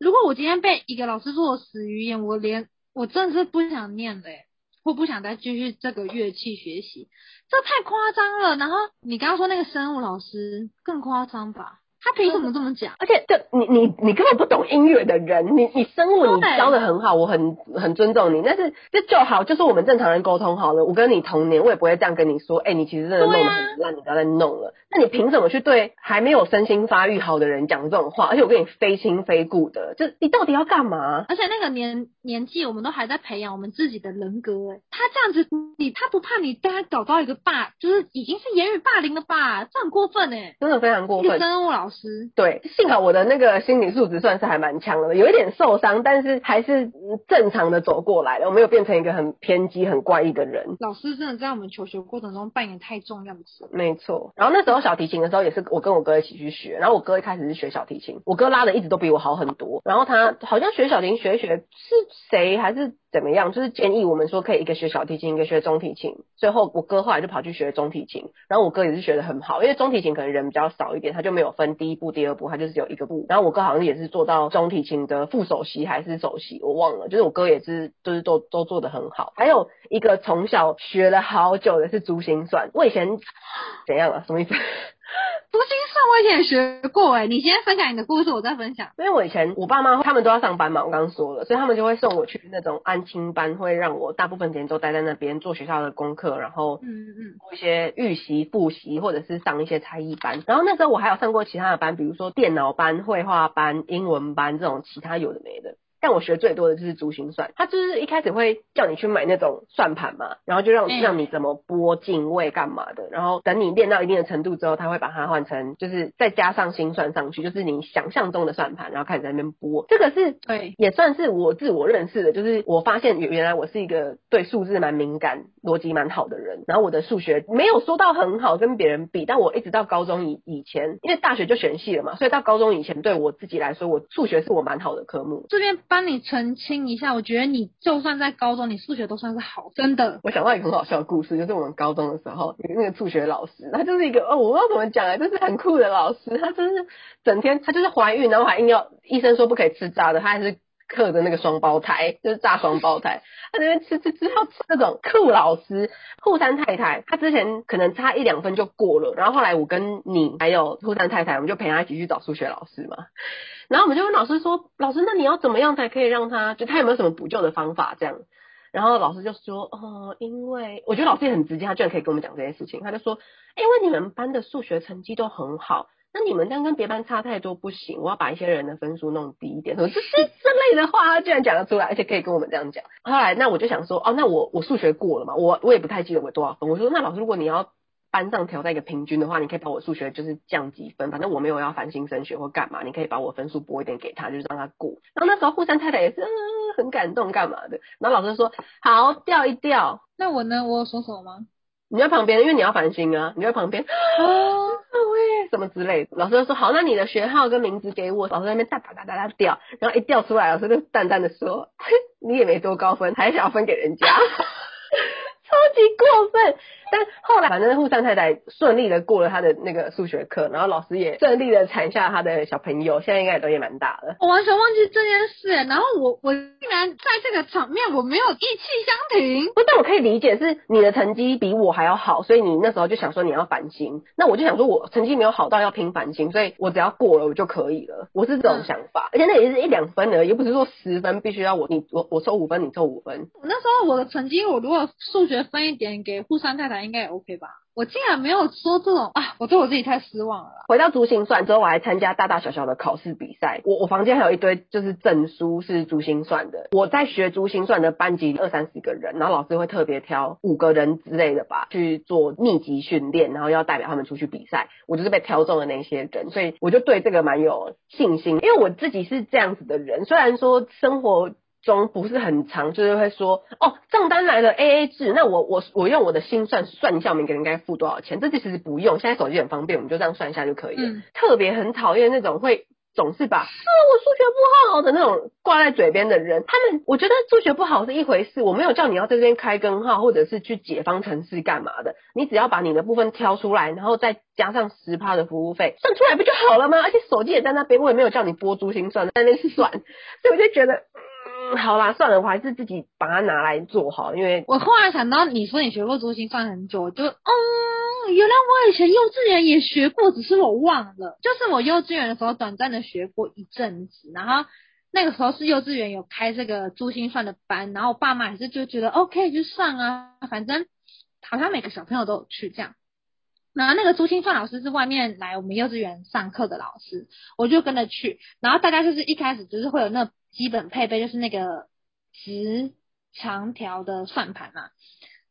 如果我今天被一个老师说死鱼眼，我连我真的是不想念了，我不想再继续这个乐器学习，这太夸张了。然后你刚刚说那个生物老师更夸张吧？他凭什么这么讲？而且，这你你你根本不懂音乐的人，你你生物你教的很好，我很很尊重你。但是这就好，就是我们正常人沟通好了。我跟你同年，我也不会这样跟你说。哎、欸，你其实真的弄得很烂，啊、你不要再弄了。那你凭什么去对还没有身心发育好的人讲这种话？而且我跟你非亲非故的，就你到底要干嘛？而且那个年年纪，我们都还在培养我们自己的人格。哎，他这样子，你他不怕你对他搞到一个霸，就是已经是言语霸凌了吧？这很过分哎，真的非常过分。生物老师。对，幸好我的那个心理素质算是还蛮强的，有一点受伤，但是还是正常的走过来了，我没有变成一个很偏激、很怪异的人。老师真的在我们求学过程中扮演太重要的角色。没错，然后那时候小提琴的时候也是我跟我哥一起去学，然后我哥一开始是学小提琴，我哥拉的一直都比我好很多，然后他好像学小提琴学一学是谁还是？怎么样？就是建议我们说可以一个学小提琴，一个学中提琴。最后我哥后来就跑去学中提琴，然后我哥也是学的很好，因为中提琴可能人比较少一点，他就没有分第一部、第二部，他就是有一个部。然后我哥好像也是做到中提琴的副首席还是首席，我忘了。就是我哥也是，就是都都做得很好。还有一个从小学了好久的是珠心算，我以前 <sighs> 怎样啊？什么意思？珠心算我以前也学过哎，你先分享你的故事，我再分享。因为我以前我爸妈他们都要上班嘛，我刚刚说了，所以他们就会送我去那种安亲班，会让我大部分时间都待在那边做学校的功课，然后嗯嗯做一些预习、复习，或者是上一些才艺班。然后那时候我还有上过其他的班，比如说电脑班、绘画班、英文班这种其他有的没的。但我学最多的就是珠心算，他就是一开始会叫你去买那种算盘嘛，然后就让让你怎么拨进位干嘛的，然后等你练到一定的程度之后，他会把它换成就是再加上心算上去，就是你想象中的算盘，然后开始在那边拨。这个是对，也算是我自我认识的，就是我发现原原来我是一个对数字蛮敏感、逻辑蛮好的人。然后我的数学没有说到很好跟别人比，但我一直到高中以以前，因为大学就选系了嘛，所以到高中以前对我自己来说，我数学是我蛮好的科目。这边。帮你澄清一下，我觉得你就算在高中，你数学都算是好，真的。我想到一个很好笑的故事，就是我们高中的时候，那个数学老师，他就是一个哦，我不知道怎么讲啊，就是很酷的老师，他就是整天他就是怀孕，然后还硬要医生说不可以吃炸的，他还是。课的那个双胞胎，就是炸双胞胎。他那边吃吃吃，好吃那种酷老师户山太太，他之前可能差一两分就过了，然后后来我跟你还有户山太太，我们就陪他一起去找数学老师嘛。然后我们就问老师说：“老师，那你要怎么样才可以让他就他有没有什么补救的方法？”这样，然后老师就说：“哦，因为我觉得老师也很直接，他居然可以跟我们讲这件事情。他就说：因为你们班的数学成绩都很好。”那你们这样跟别班差太多不行，我要把一些人的分数弄低一点。什么这这这类的话，他居然讲得出来，而且可以跟我们这样讲。后来，那我就想说，哦，那我我数学过了嘛，我我也不太记得我多少分。我说，那老师，如果你要班上调在一个平均的话，你可以把我数学就是降几分，反正我没有要繁星升学或干嘛，你可以把我分数拨一点给他，就是让他过。然后那时候沪山太太也是，嗯，很感动，干嘛的？然后老师说，好，调一调。那我呢？我有说什么吗？你在旁边，因为你要繁星啊，你在旁边。啊喂什么之类的，老师就说好，那你的学号跟名字给我。老师在那边哒哒哒哒哒调，然后一调出来，老师就淡淡的说，<laughs> 你也没多高分，还想要分给人家，<laughs> 超级过分。但后来，反正沪山太太顺利的过了他的那个数学课，然后老师也顺利的产下他的小朋友，现在应该也都也蛮大了。我完全忘记这件事，然后我我竟然在这个场面我没有意气相挺。不，但我可以理解是你的成绩比我还要好，所以你那时候就想说你要反省。那我就想说我成绩没有好到要拼反省，所以我只要过了我就可以了。我是这种想法，嗯、而且那也是一两分而已，又不是说十分必须要我你我我抽五分你抽五分。我那时候我的成绩，我如果数学分一点给沪山太太，应该也 OK 吧。我竟然没有说这种啊！我对我自己太失望了。回到珠心算之后，我还参加大大小小的考试比赛。我我房间还有一堆就是证书是珠心算的。我在学珠心算的班级二三十个人，然后老师会特别挑五个人之类的吧去做密集训练，然后要代表他们出去比赛。我就是被挑中的那些人，所以我就对这个蛮有信心，因为我自己是这样子的人。虽然说生活。中不是很长，就是会说哦，账单来了 A A 制，那我我我用我的心算算一下，我们一个人应该付多少钱？这其实不用，现在手机很方便，我们就这样算一下就可以了。嗯、特别很讨厌那种会总是把是我数学不好的那种挂在嘴边的人。他们我觉得数学不好是一回事，我没有叫你要在这边开根号或者是去解方程式干嘛的，你只要把你的部分挑出来，然后再加上十趴的服务费，算出来不就好了吗？而且手机也在那边，我也没有叫你拨珠心算在那边算，<laughs> 所以我就觉得。好啦，算了，我还是自己把它拿来做好，因为我后来想到你说你学过珠心算很久，就哦，原来我以前幼稚园也学过，只是我忘了。就是我幼稚园的时候短暂的学过一阵子，然后那个时候是幼稚园有开这个珠心算的班，然后我爸妈还是就觉得 OK 就上啊，反正好像每个小朋友都有去这样。然后那个珠心算老师是外面来我们幼稚园上课的老师，我就跟着去，然后大家就是一开始就是会有那。基本配备就是那个直长条的算盘嘛，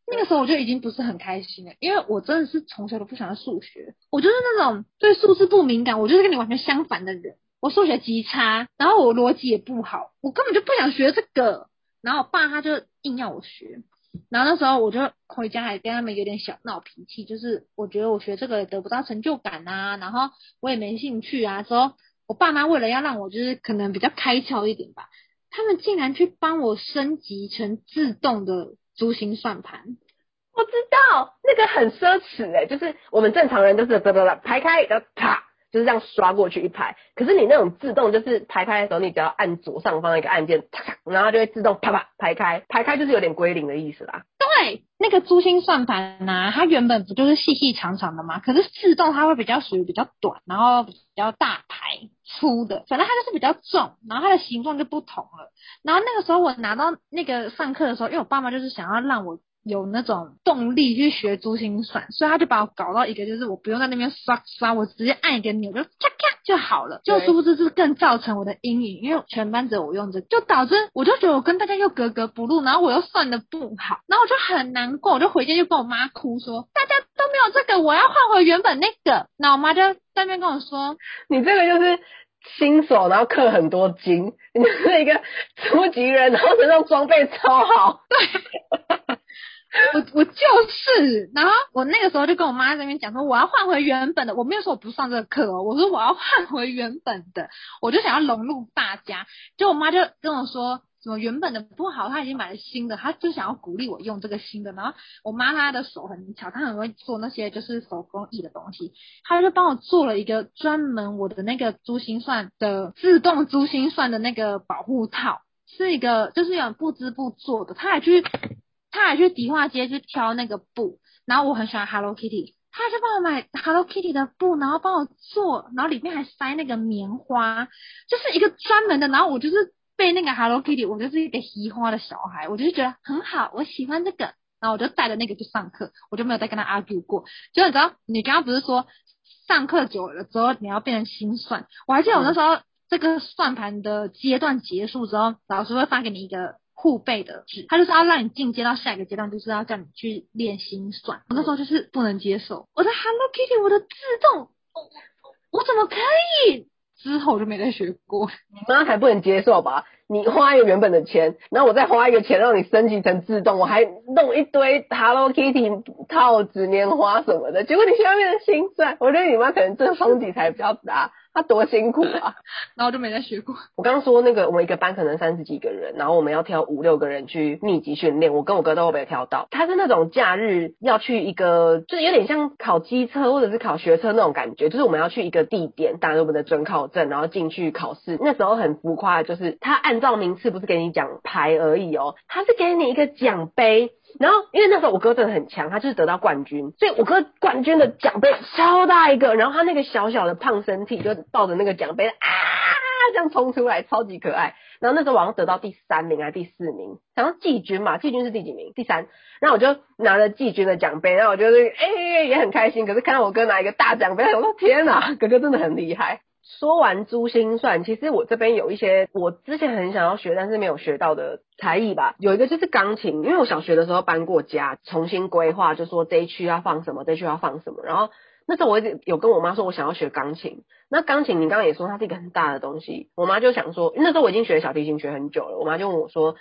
那个时候我就已经不是很开心了，因为我真的是从小都不喜欢数学，我就是那种对数字不敏感，我就是跟你完全相反的人，我数学极差，然后我逻辑也不好，我根本就不想学这个，然后我爸他就硬要我学，然后那时候我就回家还跟他们有点小闹脾气，就是我觉得我学这个得不到成就感啊，然后我也没兴趣啊，说。我爸妈为了要让我就是可能比较开窍一点吧，他们竟然去帮我升级成自动的珠心算盘。我知道那个很奢侈诶、就是我们正常人都是哒哒哒排开，然后啪就是这样刷过去一排。可是你那种自动就是排开的时候，你只要按左上方的一个按键，然后就会自动啪啪排开。排开就是有点归零的意思啦。对，那个珠心算盘呐、它原本不就是细细长长的吗？可是自动它会比较属于比较短，然后比较大排粗的，反正它就是比较重，然后它的形状就不同了。然后那个时候我拿到那个上课的时候，因为我爸妈就是想要让我。有那种动力去学珠心算，所以他就把我搞到一个，就是我不用在那边刷刷，我直接按一个钮就咔咔就好了。就殊不知是更造成我的阴影，因为全班只有我用这个，就导致我就觉得我跟大家又格格不入，然后我又算的不好，然后我就很难过，我就回家就跟我妈哭说，大家都没有这个，我要换回原本那个。那我妈就在那边跟我说，你这个就是新手，然后刻很多金，<laughs> 你是一个初级人，然后身上装备超好。对。<laughs> <laughs> 我我就是，然后我那个时候就跟我妈在那边讲说，我要换回原本的，我没有说我不上这个课哦，我说我要换回原本的，我就想要融入大家，就我妈就跟我说，什么原本的不好，她已经买了新的，她就想要鼓励我用这个新的，然后我妈她的手很巧，她很会做那些就是手工艺的东西，她就帮我做了一个专门我的那个珠心算的自动珠心算的那个保护套。是一个就是有不织布做的，他还去他还去迪化街去挑那个布，然后我很喜欢 Hello Kitty，他就帮我买 Hello Kitty 的布，然后帮我做，然后里面还塞那个棉花，就是一个专门的，然后我就是被那个 Hello Kitty，我就是一个喜欢的小孩，我就是觉得很好，我喜欢这个，然后我就带着那个去上课，我就没有再跟他 argue 过。就你知道，你刚刚不是说上课久了之后你要变成心算，我还记得我那时候。这个算盘的阶段结束之后，老师会发给你一个护背的纸，他就是要让你进阶到下一个阶段，就是要叫你去练心算。我那时候就是不能接受，我的 Hello Kitty，我的自动，我，怎么可以？之后我就没再学过。你妈还不能接受吧？你花一个原本的钱，然后我再花一个钱让你升级成自动，我还弄一堆 Hello Kitty 套子、棉花什么的，结果你现在变成心算，我觉得你妈可能这个冲击才比较大。他 <laughs> 多辛苦啊！<laughs> 然后就没再学过。我刚刚说那个，我们一个班可能三十几个人，然后我们要挑五六个人去密集训练。我跟我哥都没有挑到。他是那种假日要去一个，就是有点像考机车或者是考学车那种感觉，就是我们要去一个地点，打我们的准考证，然后进去考试。那时候很浮夸，就是他按照名次不是给你奖牌而已哦，他是给你一个奖杯。然后，因为那时候我哥真的很强，他就是得到冠军，所以我哥冠军的奖杯超大一个，然后他那个小小的胖身体就抱着那个奖杯啊，这样冲出来，超级可爱。然后那时候好像得到第三名还是第四名，好像季军嘛，季军是第几名？第三。然后我就拿着季军的奖杯，然后我觉得哎也很开心。可是看到我哥拿一个大奖杯，我说天哪，哥哥真的很厉害。说完珠心算，其实我这边有一些我之前很想要学，但是没有学到的才艺吧。有一个就是钢琴，因为我小学的时候搬过家，重新规划，就说这一区要放什么，这一区要放什么。然后那时候我一直有跟我妈说，我想要学钢琴。那钢琴你刚刚也说它是一个很大的东西，我妈就想说，那时候我已经学小提琴学很久了，我妈就问我说。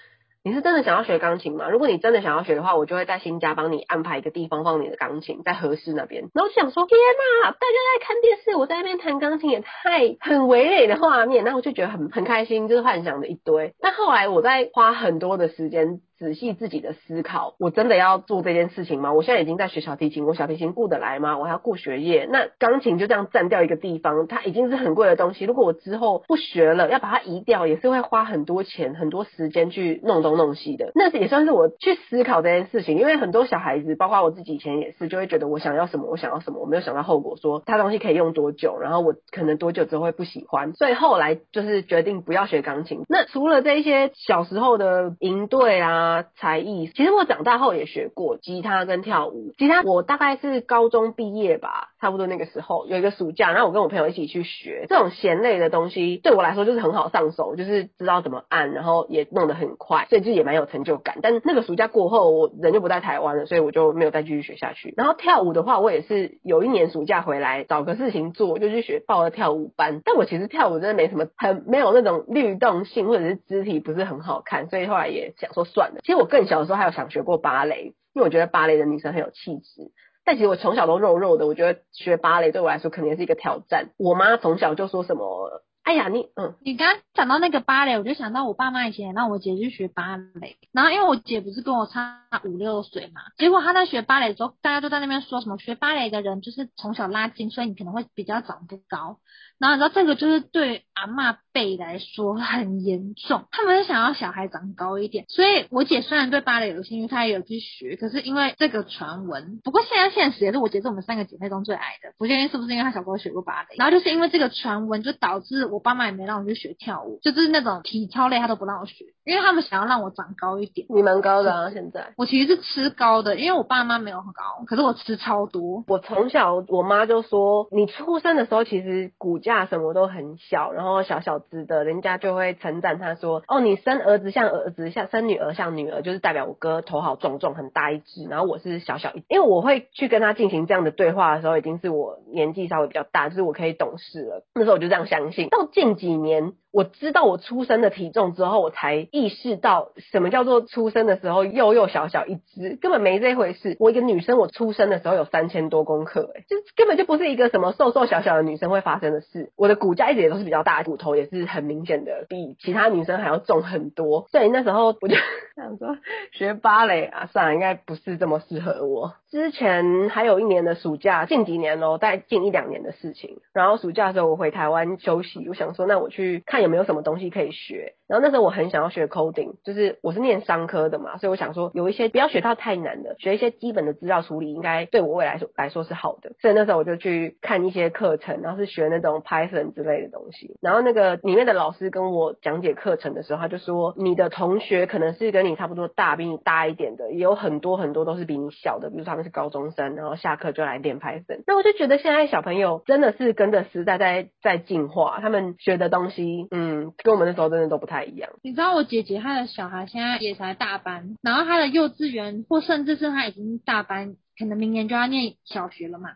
你是真的想要学钢琴吗？如果你真的想要学的话，我就会在新家帮你安排一个地方放你的钢琴，在合适那边。然后就想说，天呐，大家在看电视，我在那边弹钢琴也太很唯美的画面，那我就觉得很很开心，就是幻想的一堆。但后来我在花很多的时间。仔细自己的思考，我真的要做这件事情吗？我现在已经在学小提琴，我小提琴顾得来吗？我还要顾学业，那钢琴就这样占掉一个地方，它已经是很贵的东西。如果我之后不学了，要把它移掉，也是会花很多钱、很多时间去弄东弄西的。那也算是我去思考这件事情，因为很多小孩子，包括我自己以前也是，就会觉得我想要什么，我想要什么，我没有想到后果，说他东西可以用多久，然后我可能多久之后会不喜欢，所以后来就是决定不要学钢琴。那除了这一些小时候的营队啊、啊才艺。其实我长大后也学过吉他跟跳舞。吉他我大概是高中毕业吧，差不多那个时候有一个暑假，然后我跟我朋友一起去学这种弦类的东西，对我来说就是很好上手，就是知道怎么按，然后也弄得很快，所以就也蛮有成就感。但那个暑假过后，我人就不在台湾了，所以我就没有再继续学下去。然后跳舞的话，我也是有一年暑假回来找个事情做，就去学报了跳舞班。但我其实跳舞真的没什么，很没有那种律动性，或者是肢体不是很好看，所以后来也想说算了。其实我更小的时候还有想学过芭蕾，因为我觉得芭蕾的女生很有气质。但其实我从小都肉肉的，我觉得学芭蕾对我来说肯定是一个挑战。我妈从小就说什么。哎呀，你嗯，你刚刚讲到那个芭蕾，我就想到我爸妈以前让我姐去学芭蕾，然后因为我姐不是跟我差五六岁嘛，结果她在学芭蕾的时候，大家都在那边说什么学芭蕾的人就是从小拉筋，所以你可能会比较长不高。然后你知道这个就是对阿嬷辈来说很严重，他们是想要小孩长高一点，所以我姐虽然对芭蕾有兴趣，她也有去学，可是因为这个传闻，不过现在现实也是我姐是我们三个姐妹中最矮的，不确定是不是因为她小时候学过芭蕾，然后就是因为这个传闻就导致我。我爸妈也没让我去学跳舞，就是那种体操类，他都不让我学，因为他们想要让我长高一点。你蛮高的啊，现在。我其实是吃高的，因为我爸妈没有很高，可是我吃超多。我从小我妈就说，你出生的时候其实骨架什么都很小，然后小小只的，人家就会称赞他说，哦，你生儿子像儿子，像生女儿像女儿，就是代表我哥头好壮壮，很大一只，然后我是小小一。因为我会去跟他进行这样的对话的时候，已经是我年纪稍微比较大，就是我可以懂事了。那时候我就这样相信。到近几年，我知道我出生的体重之后，我才意识到什么叫做出生的时候幼幼小小一只，根本没这回事。我一个女生，我出生的时候有三千多公克，哎，就根本就不是一个什么瘦瘦小小的女生会发生的事。我的骨架一直也都是比较大，骨头也是很明显的，比其他女生还要重很多。所以那时候我就 <laughs> 想说，学芭蕾啊，算了，应该不是这么适合我。之前还有一年的暑假，近几年喽，大概近一两年的事情。然后暑假的时候我回台湾休息，我想说，那我去看。看有没有什么东西可以学。然后那时候我很想要学 coding，就是我是念商科的嘛，所以我想说有一些不要学到太难的，学一些基本的资料处理，应该对我未来说来说是好的。所以那时候我就去看一些课程，然后是学那种 Python 之类的东西。然后那个里面的老师跟我讲解课程的时候，他就说你的同学可能是跟你差不多大，比你大一点的，也有很多很多都是比你小的，比如说他们是高中生，然后下课就来练 Python。那我就觉得现在小朋友真的是跟着时代在在进化，他们学的东西，嗯，跟我们那时候真的都不太一样。你知道我姐姐她的小孩现在也才大班，然后她的幼稚园或甚至是她已经大班，可能明年就要念小学了嘛。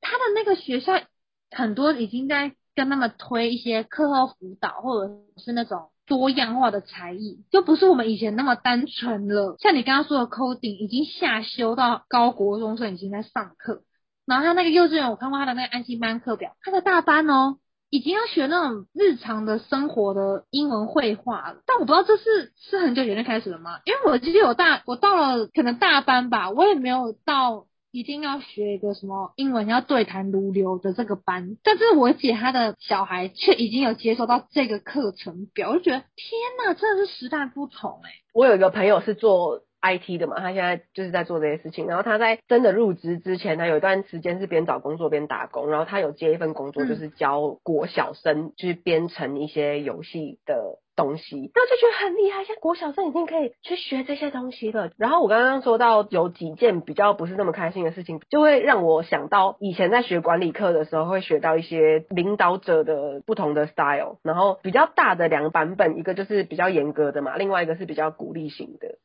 她的那个学校很多已经在跟他们推一些课后辅导，或者是那种多样化的才艺，就不是我们以前那么单纯了。像你刚刚说的 coding 已经下修到高国中生已经在上课，然后他那个幼稚园我看过他的那个安心班课表，他的大班哦。已经要学那种日常的生活的英文会话了，但我不知道这是是很久以前就开始了吗？因为我记得我大我到了可能大班吧，我也没有到一定要学一个什么英文要对谈如流的这个班，但是我姐她的小孩却已经有接受到这个课程表，我就觉得天呐，真的是时代不同哎、我有一个朋友是做。IT 的嘛，他现在就是在做这些事情。然后他在真的入职之前，他有一段时间是边找工作边打工。然后他有接一份工作，就是教国小生，就是编程一些游戏的东西。那我就觉得很厉害，现在国小生已经可以去学这些东西了。然后我刚刚说到有几件比较不是那么开心的事情，就会让我想到以前在学管理课的时候，会学到一些领导者的不同的 style。然后比较大的两个版本，一个就是比较严格的嘛，另外一个是比较鼓励型的。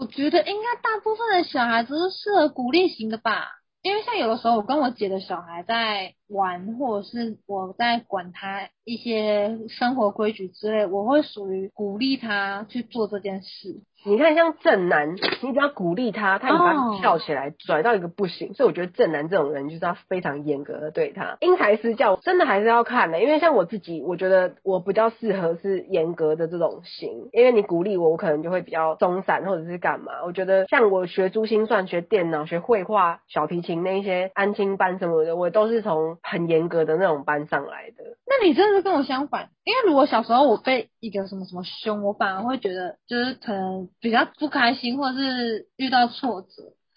我觉得应该大部分的小孩子都适合鼓励型的吧，因为像有的时候我跟我姐的小孩在玩，或者是我在管他一些生活规矩之类，我会属于鼓励他去做这件事。你看，像正男，你只要鼓励他，他一般跳起来拽到一个不行。Oh. 所以我觉得正男这种人就是要非常严格的对他。因材施教，真的还是要看的、欸。因为像我自己，我觉得我比较适合是严格的这种型。因为你鼓励我，我可能就会比较松散或者是干嘛。我觉得像我学珠心算、学电脑、学绘画、小提琴那一些安亲班什么的，我都是从很严格的那种班上来的。那你真的是跟我相反。因为如果小时候我被一个什么什么凶，我反而会觉得就是可能比较不开心，或者是遇到挫折。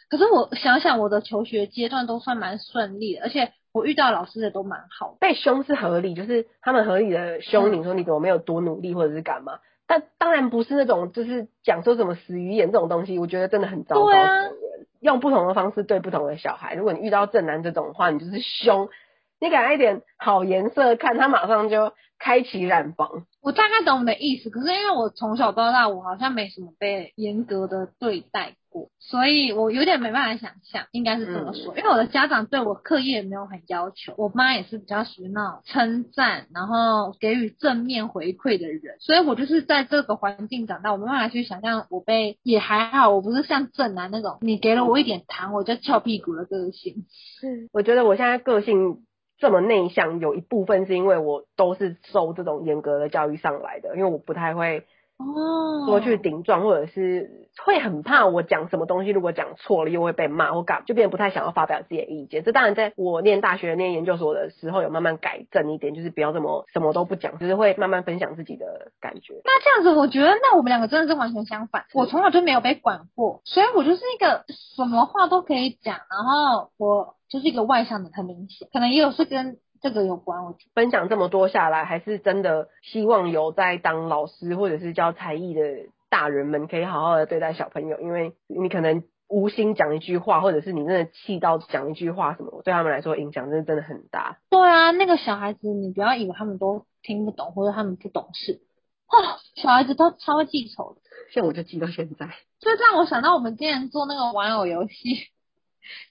可是我想想，我的求学阶段都算蛮顺利的，而且我遇到老师也都蛮好。被凶是合理，就是他们合理的凶你说你怎么没有多努力或者是干嘛？但当然不是那种就是讲说什么死鱼眼这种东西，我觉得真的很糟糕。对啊。用不同的方式对不同的小孩。如果你遇到正男这种的话，你就是凶。你给他一点好颜色看，他马上就开启染房。我大概懂你的意思，可是因为我从小到大，我好像没什么被严格的对待过，所以我有点没办法想象，应该是这么说。嗯、因为我的家长对我课业也没有很要求，我妈也是比较属于那种称赞，然后给予正面回馈的人，所以我就是在这个环境长大，我没办法去想象我被也还好，我不是像正男那种，你给了我一点糖我就翘屁股的个性。是，我觉得我现在个性。这么内向，有一部分是因为我都是受这种严格的教育上来的，因为我不太会哦多去顶撞，或者是会很怕我讲什么东西，如果讲错了又会被骂或干，就变得不太想要发表自己的意见。这当然在我念大学、念研究所的时候有慢慢改正一点，就是不要这么什么都不讲，就是会慢慢分享自己的感觉。那这样子，我觉得那我们两个真的是完全相反。我从小就没有被管过，所以我就是一个什么话都可以讲，然后我。就是一个外向的，很明显，可能也有是跟这个有关。我分享这么多下来，还是真的希望有在当老师或者是教才艺的大人们，可以好好的对待小朋友，因为你可能无心讲一句话，或者是你真的气到讲一句话什么，对他们来说影响真的真的很大。对啊，那个小孩子，你不要以为他们都听不懂或者他们不懂事，哦，小孩子都超会记仇的，像我就记到现在。就让我想到我们之前做那个玩偶游戏。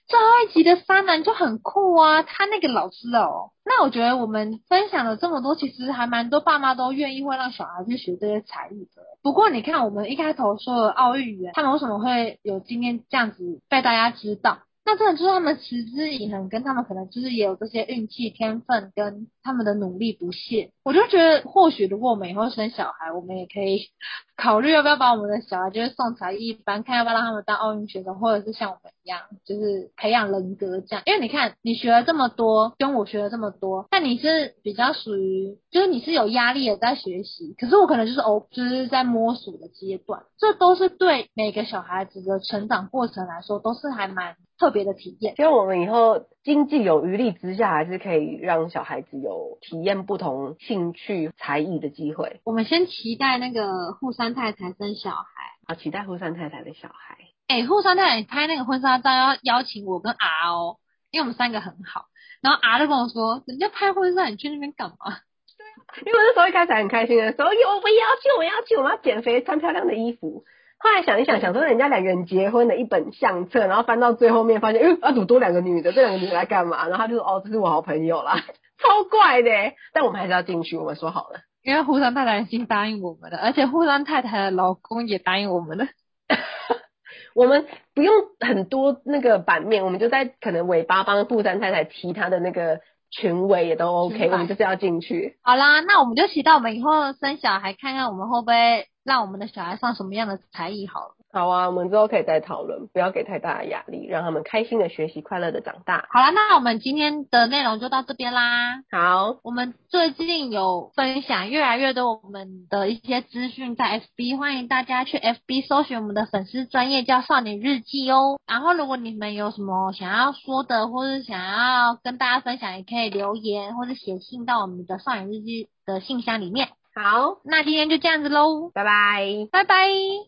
最后一集的三男就很酷啊，他那个老师哦，那我觉得我们分享了这么多，其实还蛮多爸妈都愿意会让小孩去学这些才艺的。不过你看，我们一开头说的奥运员，他们为什么会有今天这样子被大家知道？那真的就是他们持之以恒，跟他们可能就是也有这些运气、天分跟他们的努力不懈。我就觉得，或许如果我们以后生小孩，我们也可以考虑要不要把我们的小孩就是送才艺班，看要不要让他们当奥运选手，或者是像我们样，就是培养人格这样。因为你看，你学了这么多，跟我学了这么多，但你是比较属于，就是你是有压力的在学习，可是我可能就是哦，就是在摸索的阶段，这都是对每个小孩子的成长过程来说，都是还蛮。特别的体验，希望我们以后经济有余力之下，还是可以让小孩子有体验不同兴趣才艺的机会。我们先期待那个户山太太生小孩，好期待户山太太的小孩。哎、欸，户山太太拍那个婚纱照要邀请我跟 R 哦，因为我们三个很好。然后 R 就跟我说，人家拍婚纱，你去那边干嘛？对啊，因为那时候一开始很开心的时候，有我不要去，我要去，我要减肥，穿漂亮的衣服。后来想一想，想说人家两个人结婚的一本相册，然后翻到最后面，发现，哎，啊，怎么多两个女的？这两个女的来干嘛？然后他就说，哦，这是我好朋友啦，<laughs> 超怪的。但我们还是要进去，我们说好了，因为户山太太已经答应我们了，而且户山太太的老公也答应我们了。<laughs> 我们不用很多那个版面，我们就在可能尾巴帮布山太太提她的那个裙尾也都 OK，我们就是要进去。好啦，那我们就期待我们以后生小孩，看看我们会不会。让我们的小孩上什么样的才艺好了？好啊，我们之后可以再讨论，不要给太大的压力，让他们开心的学习，快乐的长大。好啦，那我们今天的内容就到这边啦。好，我们最近有分享越来越多我们的一些资讯在 FB，欢迎大家去 FB 搜寻我们的粉丝专业叫少年日记哦。然后如果你们有什么想要说的，或是想要跟大家分享，也可以留言或者写信到我们的少年日记的信箱里面。好，那今天就这样子喽，拜拜，拜拜。